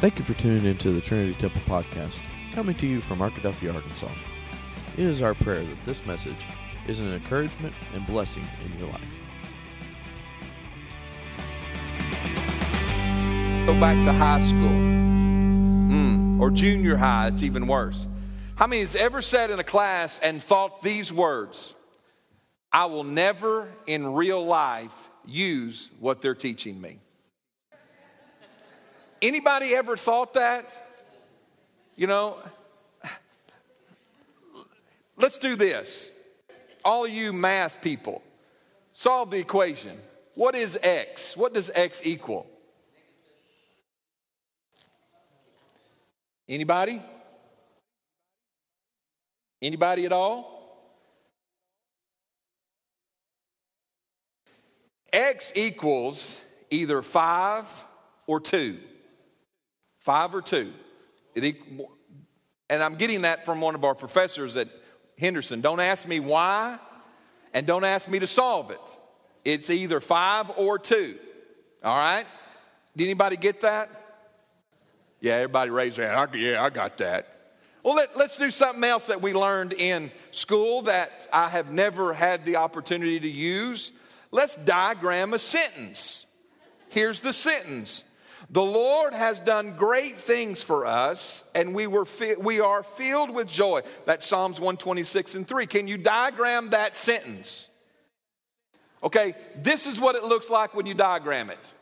Thank you for tuning into the Trinity Temple Podcast, coming to you from Arkadelphia, Arkansas. It is our prayer that this message is an encouragement and blessing in your life. Go back to high school mm, or junior high, it's even worse. How many has ever sat in a class and thought these words? I will never in real life use what they're teaching me. Anybody ever thought that? You know, let's do this. All you math people, solve the equation. What is x? What does x equal? Anybody? Anybody at all? X equals either 5 or 2. Five or two. And I'm getting that from one of our professors at Henderson. Don't ask me why, and don't ask me to solve it. It's either five or two. All right? Did anybody get that? Yeah, everybody raised their hand. Yeah, I got that. Well, let, us do something else that we learned in school that I have never had the opportunity to use. Let's diagram a sentence. Here's the sentence the Lord has done great things for us, and we, were fi- we are filled with joy. That's Psalms 126 and 3. Can you diagram that sentence? Okay, this is what it looks like when you diagram it.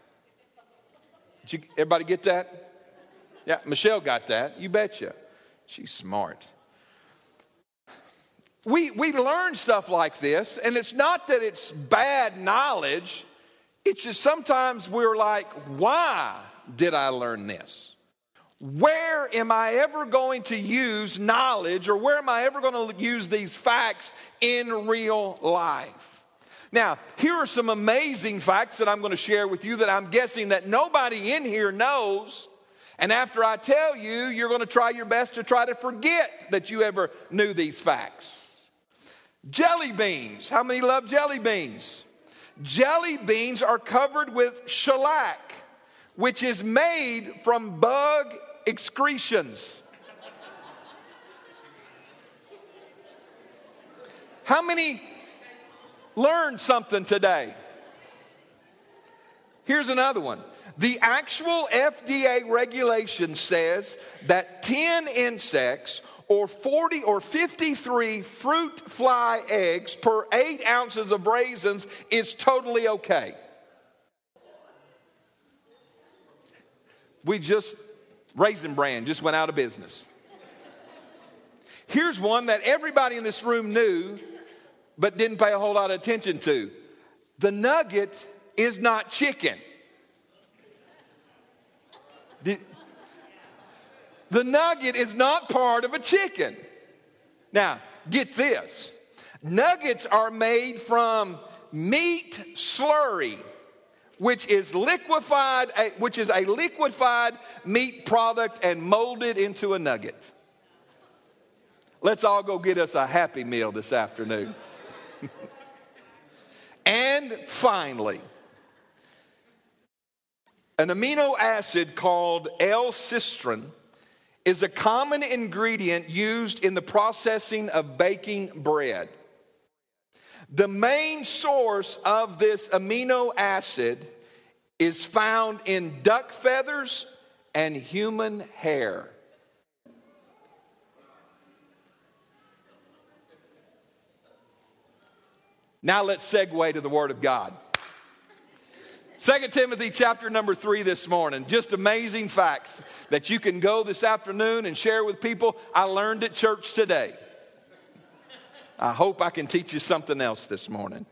Did you, everybody get that? Yeah, Michelle got that. You betcha. She's smart. We, we learn stuff like this, and it's not that it's bad knowledge, it's just sometimes we're like, why? Did I learn this? Where am I ever going to use knowledge or where am I ever going to use these facts in real life? Now, here are some amazing facts that I'm going to share with you that I'm guessing that nobody in here knows. And after I tell you, you're going to try your best to try to forget that you ever knew these facts. Jelly beans. How many love jelly beans? Jelly beans are covered with shellac which is made from bug excretions. How many learned something today? Here's another one. The actual FDA regulation says that 10 insects or 40 or 53 fruit fly eggs per eight ounces of raisins is totally okay. We just, Raisin Bran just went out of business. Here's one that everybody in this room knew, but didn't pay a whole lot of attention to. The nugget is not chicken. The, the nugget is not part of a chicken. Now, get this nuggets are made from meat slurry which is liquefied, which is a liquefied meat product and molded into a nugget. Let's all go get us a happy meal this afternoon. and finally, an amino acid called L-cysteine is a common ingredient used in the processing of baking bread. The main source of this amino acid is found in duck feathers and human hair. Now let's segue to the Word of God. 2 Timothy chapter number 3 this morning. Just amazing facts that you can go this afternoon and share with people. I learned at church today. I hope I can teach you something else this morning.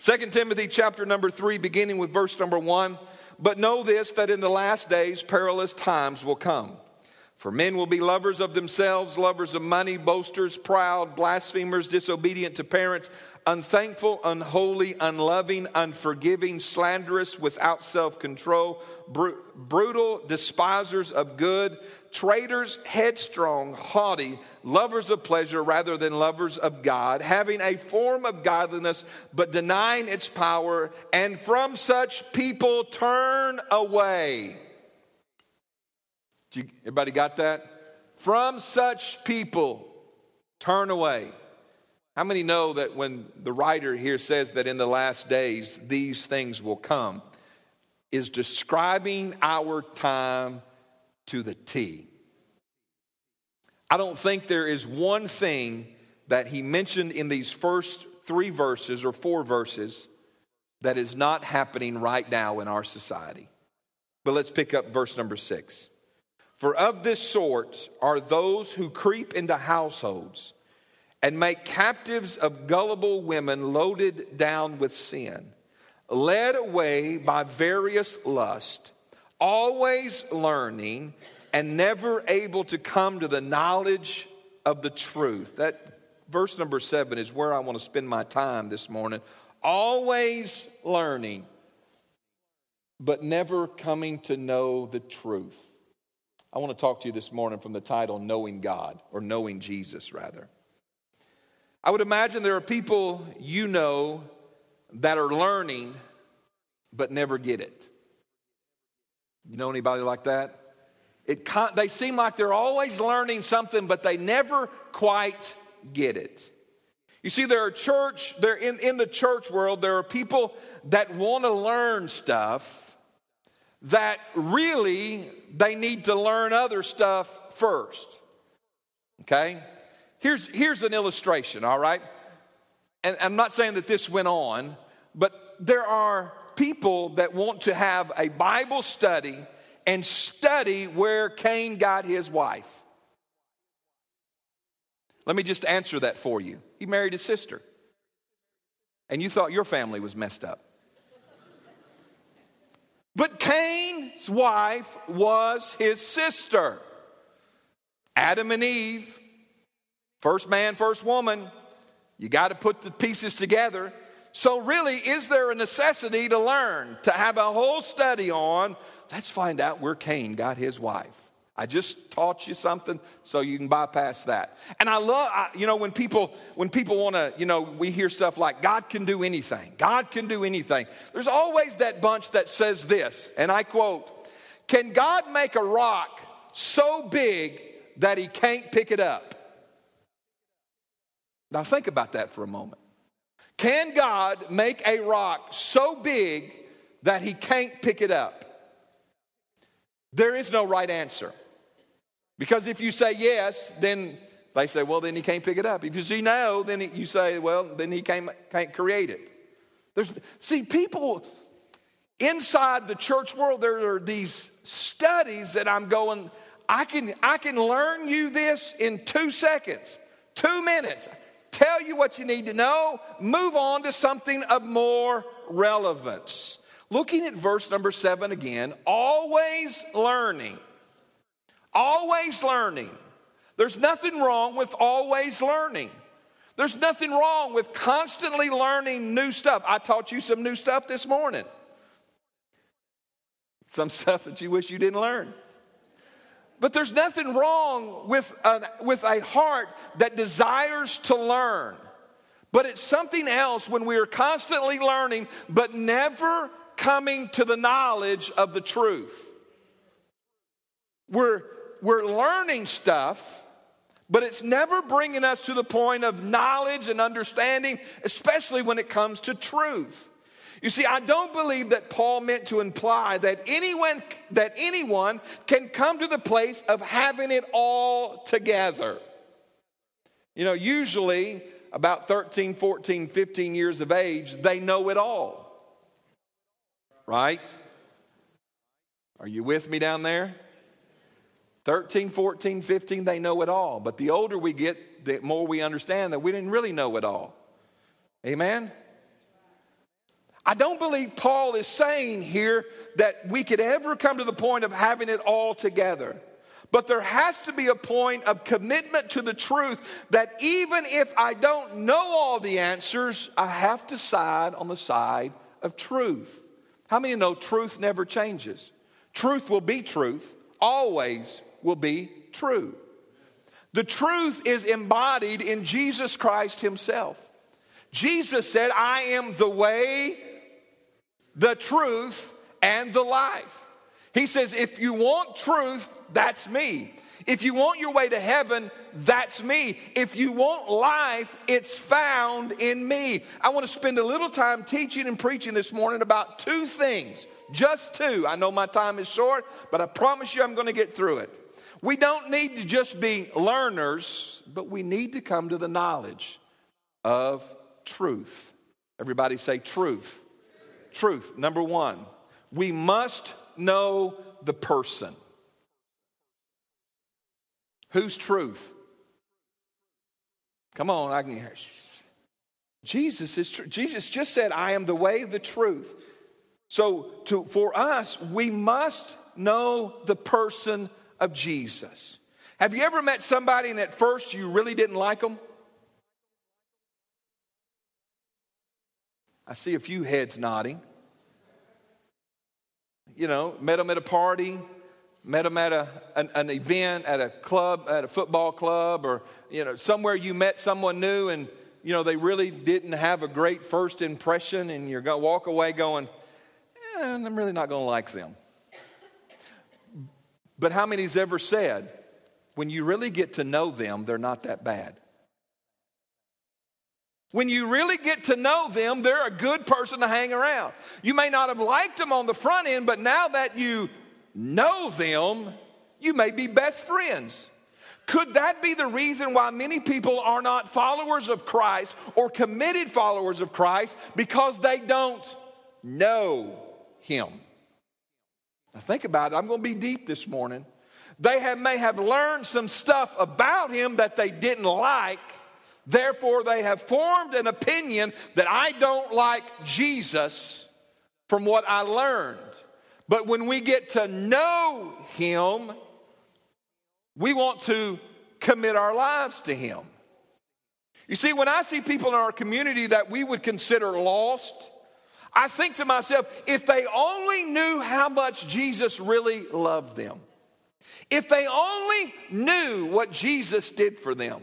2 Timothy chapter number 3, beginning with verse number 1. But know this that in the last days perilous times will come. For men will be lovers of themselves, lovers of money, boasters, proud, blasphemers, disobedient to parents, unthankful, unholy, unloving, unforgiving, slanderous, without self control, br- brutal, despisers of good, traitors, headstrong, haughty, lovers of pleasure rather than lovers of God, having a form of godliness but denying its power, and from such people turn away. You, everybody got that? From such people, turn away. How many know that when the writer here says that in the last days these things will come, is describing our time to the T? I don't think there is one thing that he mentioned in these first three verses or four verses that is not happening right now in our society. But let's pick up verse number six. For of this sort are those who creep into households and make captives of gullible women loaded down with sin, led away by various lust, always learning and never able to come to the knowledge of the truth. That verse number seven is where I want to spend my time this morning. Always learning, but never coming to know the truth. I want to talk to you this morning from the title Knowing God, or Knowing Jesus, rather. I would imagine there are people you know that are learning but never get it. You know anybody like that? It, they seem like they're always learning something, but they never quite get it. You see, there are church, there in, in the church world, there are people that want to learn stuff that really they need to learn other stuff first. Okay? Here's, here's an illustration, all right? And I'm not saying that this went on, but there are people that want to have a Bible study and study where Cain got his wife. Let me just answer that for you. He married his sister, and you thought your family was messed up. But Cain's wife was his sister. Adam and Eve, first man, first woman, you got to put the pieces together. So, really, is there a necessity to learn, to have a whole study on? Let's find out where Cain got his wife. I just taught you something so you can bypass that. And I love, I, you know, when people when people want to, you know, we hear stuff like God can do anything. God can do anything. There's always that bunch that says this, and I quote, "Can God make a rock so big that he can't pick it up?" Now think about that for a moment. Can God make a rock so big that he can't pick it up? There is no right answer. Because if you say yes, then they say, well, then he can't pick it up. If you say no, then you say, well, then he can't, can't create it. There's, see, people inside the church world, there are these studies that I'm going, I can, I can learn you this in two seconds, two minutes, tell you what you need to know, move on to something of more relevance. Looking at verse number seven again, always learning. Always learning. There's nothing wrong with always learning. There's nothing wrong with constantly learning new stuff. I taught you some new stuff this morning. Some stuff that you wish you didn't learn. But there's nothing wrong with a, with a heart that desires to learn. But it's something else when we are constantly learning, but never coming to the knowledge of the truth. We're we're learning stuff, but it's never bringing us to the point of knowledge and understanding, especially when it comes to truth. You see, I don't believe that Paul meant to imply that anyone that anyone can come to the place of having it all together. You know, usually about 13, 14, 15 years of age, they know it all. Right? Are you with me down there? 13, 14, 15, they know it all. But the older we get, the more we understand that we didn't really know it all. Amen? I don't believe Paul is saying here that we could ever come to the point of having it all together. But there has to be a point of commitment to the truth that even if I don't know all the answers, I have to side on the side of truth. How many know truth never changes? Truth will be truth, always will be true. The truth is embodied in Jesus Christ Himself. Jesus said, I am the way, the truth, and the life. He says, if you want truth, that's me. If you want your way to heaven, that's me. If you want life, it's found in me. I want to spend a little time teaching and preaching this morning about two things, just two. I know my time is short, but I promise you I'm going to get through it. We don't need to just be learners, but we need to come to the knowledge of truth. Everybody say truth. Truth. Number one, we must know the person. Whose truth? Come on, I can hear. Jesus is true. Jesus just said, I am the way, the truth. So to, for us, we must know the person of Jesus. Have you ever met somebody and at first you really didn't like them? I see a few heads nodding. You know, met them at a party, met them at a, an, an, event, at a club, at a football club, or, you know, somewhere you met someone new and, you know, they really didn't have a great first impression and you're going to walk away going, eh, I'm really not going to like them. But how many's ever said, when you really get to know them, they're not that bad? When you really get to know them, they're a good person to hang around. You may not have liked them on the front end, but now that you know them, you may be best friends. Could that be the reason why many people are not followers of Christ or committed followers of Christ? Because they don't know Him. Now, think about it. I'm going to be deep this morning. They have, may have learned some stuff about him that they didn't like. Therefore, they have formed an opinion that I don't like Jesus from what I learned. But when we get to know him, we want to commit our lives to him. You see, when I see people in our community that we would consider lost, I think to myself, if they only knew how much Jesus really loved them, if they only knew what Jesus did for them,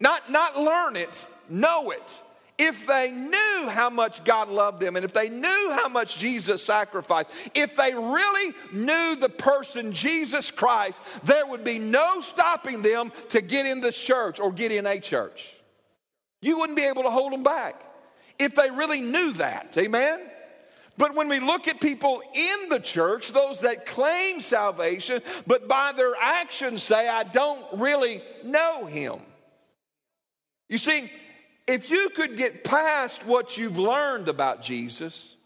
not, not learn it, know it. If they knew how much God loved them and if they knew how much Jesus sacrificed, if they really knew the person Jesus Christ, there would be no stopping them to get in this church or get in a church. You wouldn't be able to hold them back if they really knew that. Amen? But when we look at people in the church, those that claim salvation, but by their actions say, I don't really know him. You see, if you could get past what you've learned about Jesus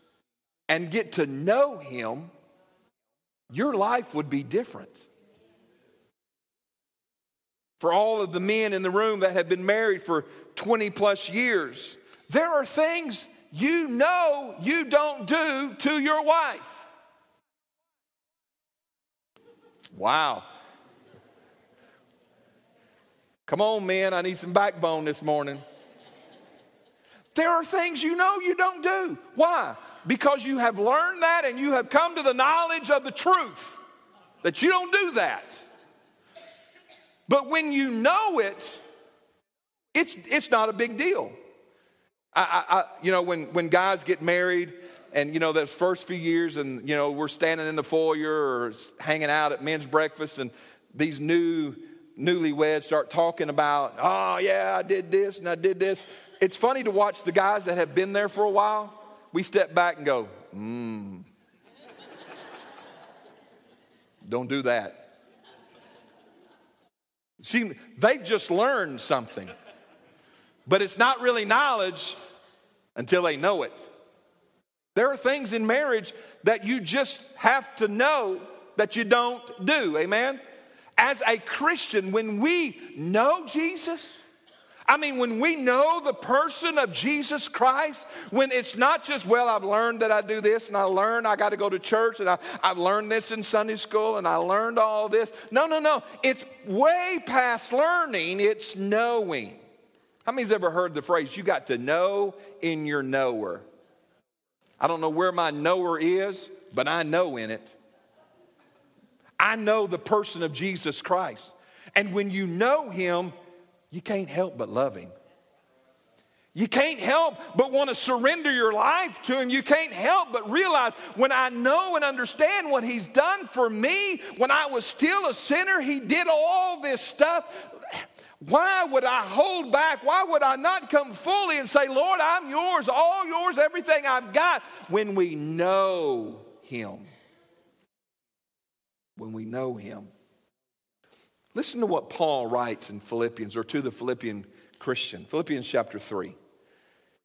and get to know him, your life would be different. For all of the men in the room that have been married for 20 plus years, there are things you know you don't do to your wife. Wow. Come on, man, I need some backbone this morning. There are things you know you don't do. Why? Because you have learned that and you have come to the knowledge of the truth that you don't do that. But when you know it, it's, it's not a big deal. I, I, you know, when, when guys get married and, you know, those first few years and, you know, we're standing in the foyer or hanging out at men's breakfast and these new newlyweds start talking about, oh, yeah, I did this and I did this. It's funny to watch the guys that have been there for a while. We step back and go, hmm, don't do that. See, they've just learned something. But it's not really knowledge until they know it. There are things in marriage that you just have to know that you don't do. Amen? As a Christian, when we know Jesus, I mean, when we know the person of Jesus Christ, when it's not just, well, I've learned that I do this and I learned I got to go to church and I, I've learned this in Sunday school and I learned all this. No, no, no. It's way past learning, it's knowing. How many's ever heard the phrase, you got to know in your knower? I don't know where my knower is, but I know in it. I know the person of Jesus Christ. And when you know him, you can't help but love him. You can't help but want to surrender your life to Him. You can't help but realize when I know and understand what He's done for me, when I was still a sinner, He did all this stuff. Why would I hold back? Why would I not come fully and say, Lord, I'm yours, all yours, everything I've got, when we know Him? When we know Him. Listen to what Paul writes in Philippians or to the Philippian Christian, Philippians chapter 3.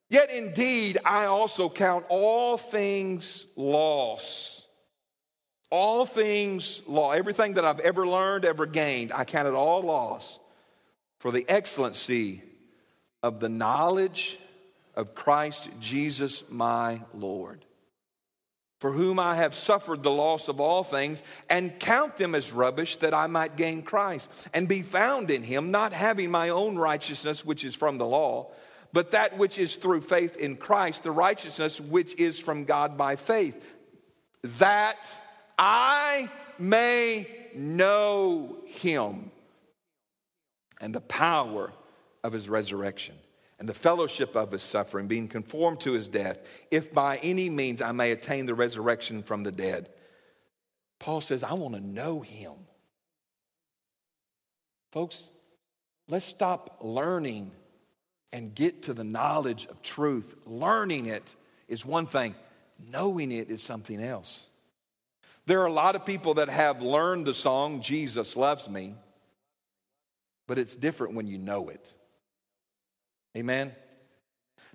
Yet indeed, I also count all things loss. All things loss. Everything that I've ever learned, ever gained, I count it all loss for the excellency of the knowledge of Christ Jesus my Lord, for whom I have suffered the loss of all things, and count them as rubbish that I might gain Christ, and be found in him, not having my own righteousness, which is from the law but that which is through faith in Christ, the righteousness which is from God by faith, that I may know him and the power of his resurrection and the fellowship of his suffering, being conformed to his death, if by any means I may attain the resurrection from the dead. Paul says, I want to know him. Folks, let's stop learning and get to the knowledge of truth. Learning it is one thing, knowing it is something else. There are a lot of people that have learned the song, Jesus Loves Me, but it's different when you know it. Amen?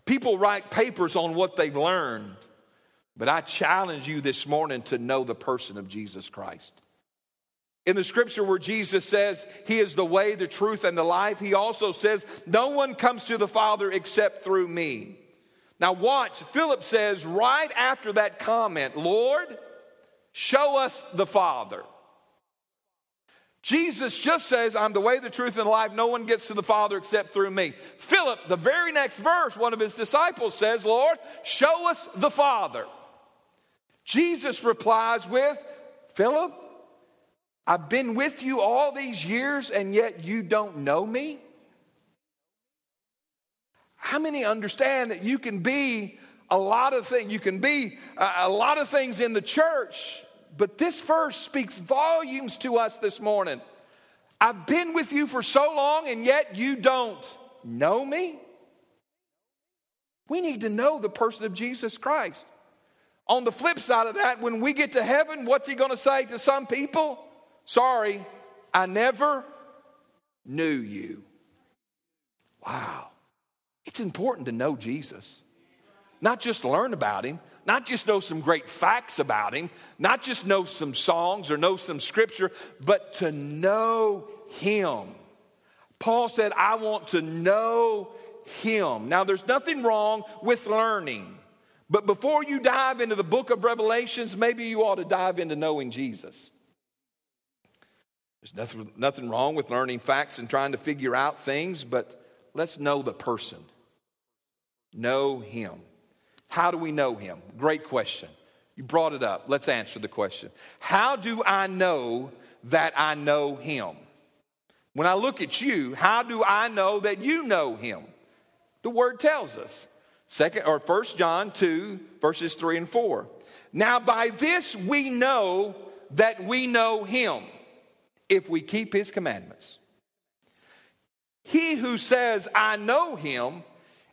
People write papers on what they've learned, but I challenge you this morning to know the person of Jesus Christ. In the scripture where Jesus says he is the way, the truth, and the life, he also says, No one comes to the Father except through me. Now, watch, Philip says right after that comment, Lord, show us the Father. Jesus just says, I'm the way, the truth, and the life. No one gets to the Father except through me. Philip, the very next verse, one of his disciples says, Lord, show us the Father. Jesus replies with, Philip, I've been with you all these years and yet you don't know me? How many understand that you can be a lot of things? You can be a, lot of things in the church, but this verse speaks volumes to us this morning. I've been with you for so long and yet you don't know me? We need to know the person of Jesus Christ. On the flip side of that, when we get to heaven, what's he going to say to some people? Sorry, I never knew you. Wow. It's important to know Jesus. Not just learn about him, not just know some great facts about him, not just know some songs or know some scripture, but to know him. Paul said, I want to know him. Now, there's nothing wrong with learning, but before you dive into the book of Revelations, maybe you ought to dive into knowing Jesus. There's nothing, nothing wrong with learning facts and trying to figure out things, but let's know the person. Know him. How do we know him? Great question. You brought it up. Let's answer the question. How do I know that I know him? When I look at you, how do I know that you know him? The word tells us. Second or first John 2, verses 3 and 4. Now by this we know that we know him if we keep his commandments. He who says, I know him,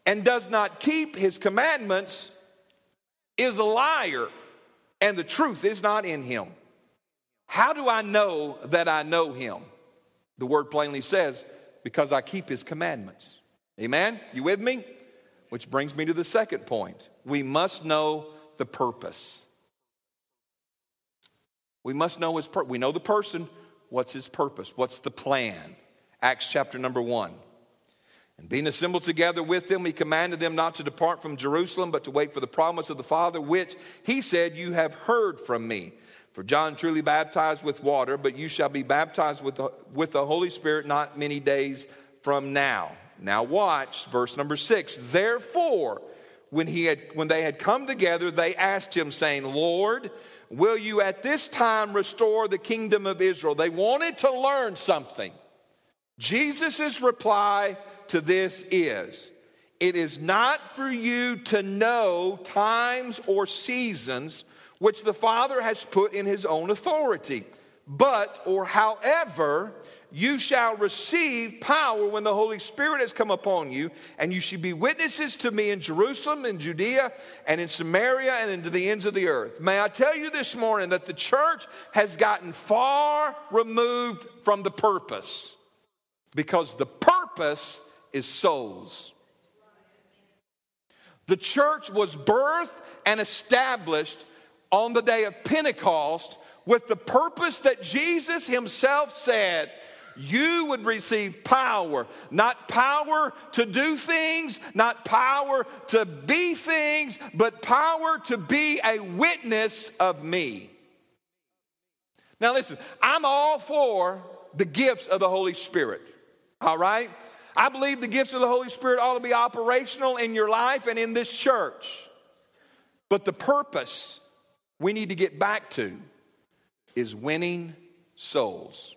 and does not keep his commandments is a liar, and the truth is not in him. How do I know that I know him? The word plainly says, because I keep his commandments. Amen? You with me? Which brings me to the second point. We must know the purpose. We must know his purpose. We know the person, what's his purpose? What's the plan? Acts chapter number one. And being assembled together with them, he commanded them not to depart from Jerusalem, but to wait for the promise of the Father, which he said, You have heard from me. For John truly baptized with water, but you shall be baptized with the, with the Holy Spirit not many days from now. Now, watch verse number six. Therefore, when, he had, when they had come together, they asked him, saying, Lord, Will you at this time restore the kingdom of Israel? They wanted to learn something. Jesus' reply to this is It is not for you to know times or seasons which the Father has put in his own authority. But, or however, you shall receive power when the Holy Spirit has come upon you, and you shall be witnesses to me in Jerusalem, in Judea, and in Samaria, and into the ends of the earth. May I tell you this morning that the church has gotten far removed from the purpose because the purpose is souls. The church was birthed and established on the day of Pentecost with the purpose that Jesus himself said you would receive power. Not power to do things, not power to be things, but power to be a witness of me. Now, listen, I'm all for the gifts of the Holy Spirit, all right? I believe the gifts of the Holy Spirit ought to be operational in your life and in this church. But the purpose we need to get back to is winning souls.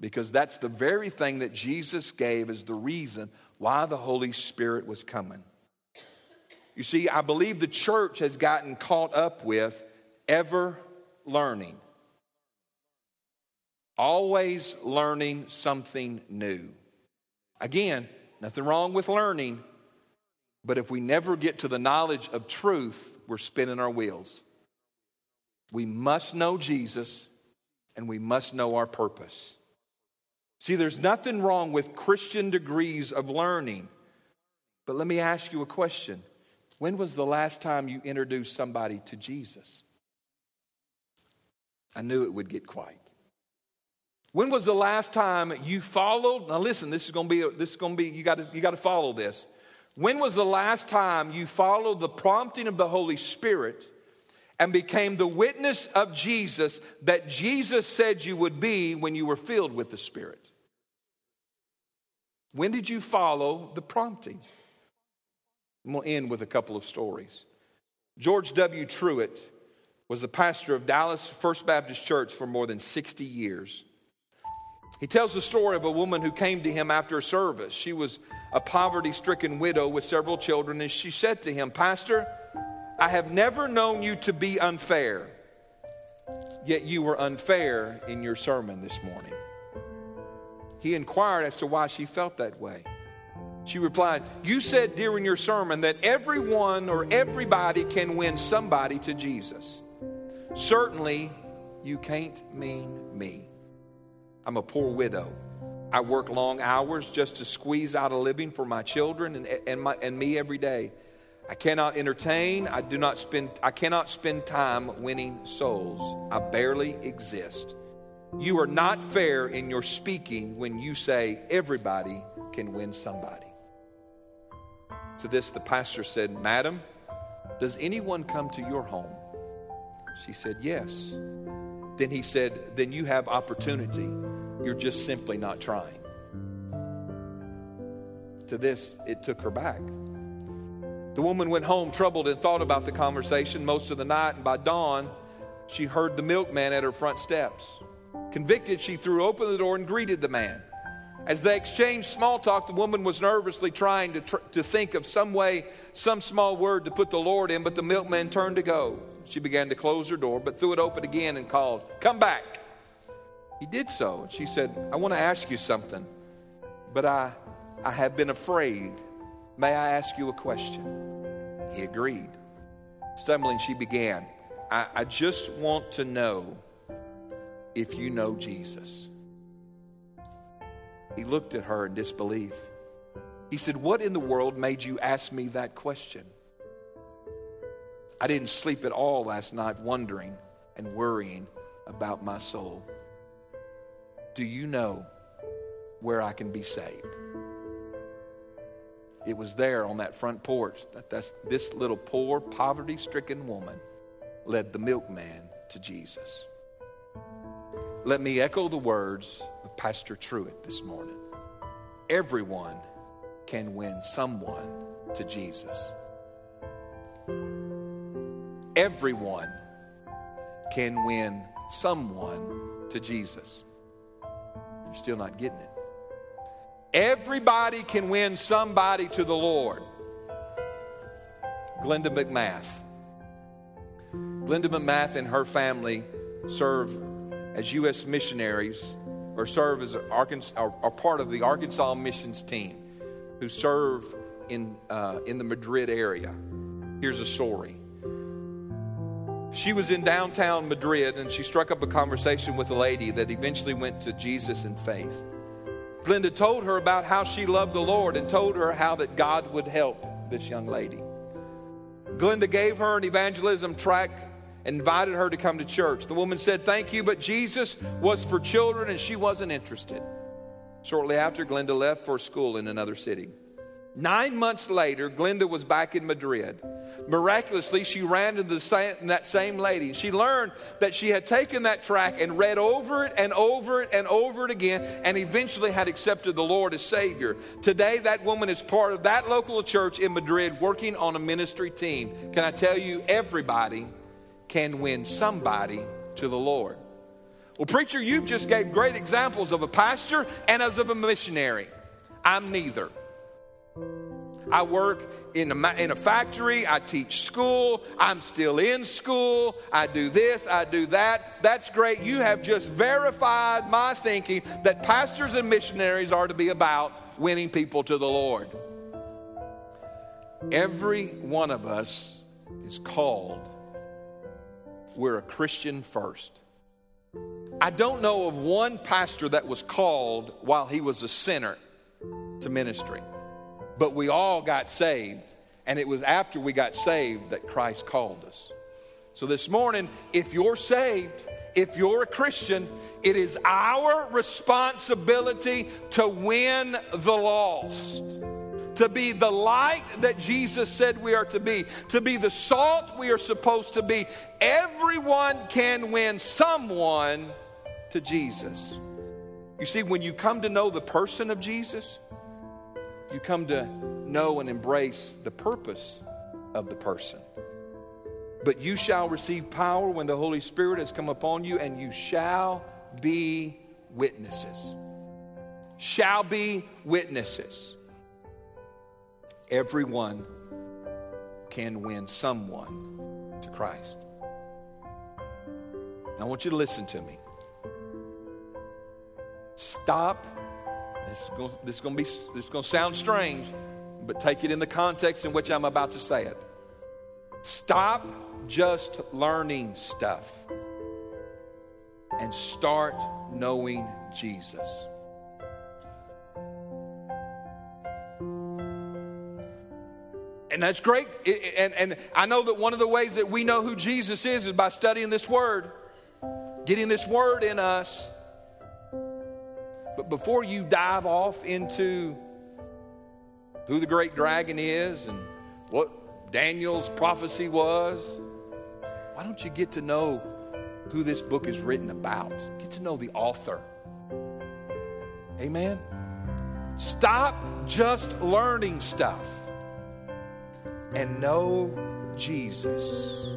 Because that's the very thing that Jesus gave as the reason why the Holy Spirit was coming. You see, I believe the church has gotten caught up with ever learning, always learning something new. Again, nothing wrong with learning, but if we never get to the knowledge of truth, we're spinning our wheels. We must know Jesus and we must know our purpose. See, there's nothing wrong with Christian degrees of learning. But let me ask you a question. When was the last time you introduced somebody to Jesus? I knew it would get quiet. When was the last time you followed? Now listen, this is going to be this is going to be you got to you got to follow this. When was the last time you followed the prompting of the Holy Spirit and became the witness of Jesus that Jesus said you would be when you were filled with the Spirit? When did you follow the prompting? Going to end with a couple of stories. George W. Truett was the pastor of Dallas First Baptist Church for more than 60 years. He tells the story of a woman who came to him after a service. She was a poverty stricken widow with several children, and she said to him, Pastor, I have never known you to be unfair, yet you were unfair in your sermon this morning. He inquired as to why she felt that way. She replied, You said during your sermon that everyone or everybody can win somebody to Jesus. Certainly, you can't mean me. I'm a poor widow. I work long hours just to squeeze out a living for my children and, and, my, and me every day. I cannot entertain. I do not spend. I cannot spend time winning souls. I barely exist. You are not fair in your speaking when you say everybody can win somebody. To this, the pastor said, Madam, does anyone come to your home? She said, Yes. Then he said, Then you have opportunity. You're just simply not trying. To this, it took her back. The woman went home troubled and thought about the conversation most of the night, and by dawn, she heard the milkman at her front steps. Convicted, she threw open the door and greeted the man. As they exchanged small talk, the woman was nervously trying to, tr- to think of some way, some small word to put the Lord in, but the milkman turned to go. She began to close her door, but threw it open again and called, Come back. He did so. And She said, I want to ask you something, but I, I have been afraid. May I ask you a question? He agreed. Stumbling, she began, I, I just want to know if you know Jesus. He looked at her in disbelief. He said, What in the world made you ask me that question? I didn't sleep at all last night wondering and worrying about my soul. Do you know where I can be saved? It was there on that front porch that that's, this little poor, poverty stricken woman led the milkman to Jesus. Let me echo the words of Pastor Truett this morning. Everyone can win someone to Jesus. Everyone can win someone to Jesus. You're still not getting it. Everybody can win somebody to the Lord. Glenda McMath. Glenda McMath and her family serve as U.S. missionaries or serve as Arkansas, are, are part of the Arkansas missions team who serve in, uh, in the Madrid area. Here's a story. She was in downtown Madrid and she struck up a conversation with a lady that eventually went to Jesus in faith. Glenda told her about how she loved the Lord and told her how that God would help this young lady. Glenda gave her an evangelism track and invited her to come to church. The woman said, Thank you, but Jesus was for children and she wasn't interested. Shortly after, Glenda left for school in another city. Nine months later, Glenda was back in Madrid. Miraculously, she ran into same, that same lady. She learned that she had taken that track and read over it and over it and over it again and eventually had accepted the Lord as Savior. Today, that woman is part of that local church in Madrid working on a ministry team. Can I tell you, everybody can win somebody to the Lord. Well, preacher, you just gave great examples of a pastor and as of a missionary. I'm neither. I work in a, in a factory. I teach school. I'm still in school. I do this. I do that. That's great. You have just verified my thinking that pastors and missionaries are to be about winning people to the Lord. Every one of us is called. We're a Christian first. I don't know of one pastor that was called while he was a sinner to ministry. But we all got saved, and it was after we got saved that Christ called us. So this morning, if you're saved, if you're a Christian, it is our responsibility to win the lost, to be the light that Jesus said we are to be, to be the salt we are supposed to be. Everyone can win someone to Jesus. You see, when you come to know the person of Jesus, you come to know and embrace the purpose of the person. But you shall receive power when the Holy Spirit has come upon you, and you shall be witnesses. Shall be witnesses. Everyone can win someone to Christ. I want you to listen to me. Stop this is going, to be this is going to sound strange, but take it in the context in which I'm about to say it. Stop just learning stuff and start knowing Jesus. And that's great. And, and I know that one of the ways that we know who Jesus is is by studying this word, getting this word in us but before you dive off into who the great dragon is and what Daniel's prophecy was, why don't you get to know who this book is written about? Get to know the author. Amen? Stop just learning stuff and know Jesus.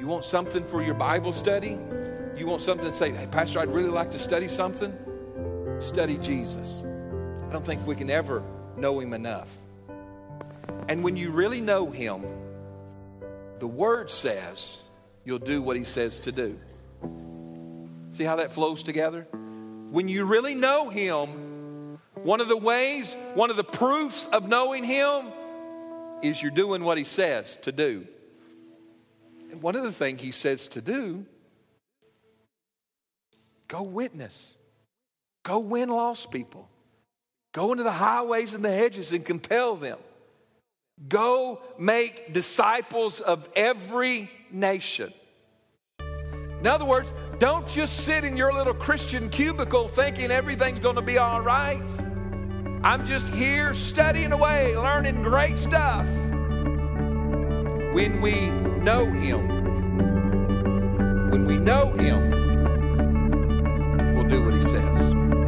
You want something for your Bible study? You want something to say, hey, Pastor, I'd really like to study something? Study Jesus. I don't think we can ever know him enough. And when you really know him, the word says you'll do what he says to do. See how that flows together? When you really know him, one of the ways, one of the proofs of knowing him is you're doing what he says to do. And one of the things he says to do Go witness. Go win lost people. Go into the highways and the hedges and compel them. Go make disciples of every nation. In other words, don't just sit in your little Christian cubicle thinking everything's going to be all right. I'm just here studying away, learning great stuff. When we know Him, when we know Him, will do what he says.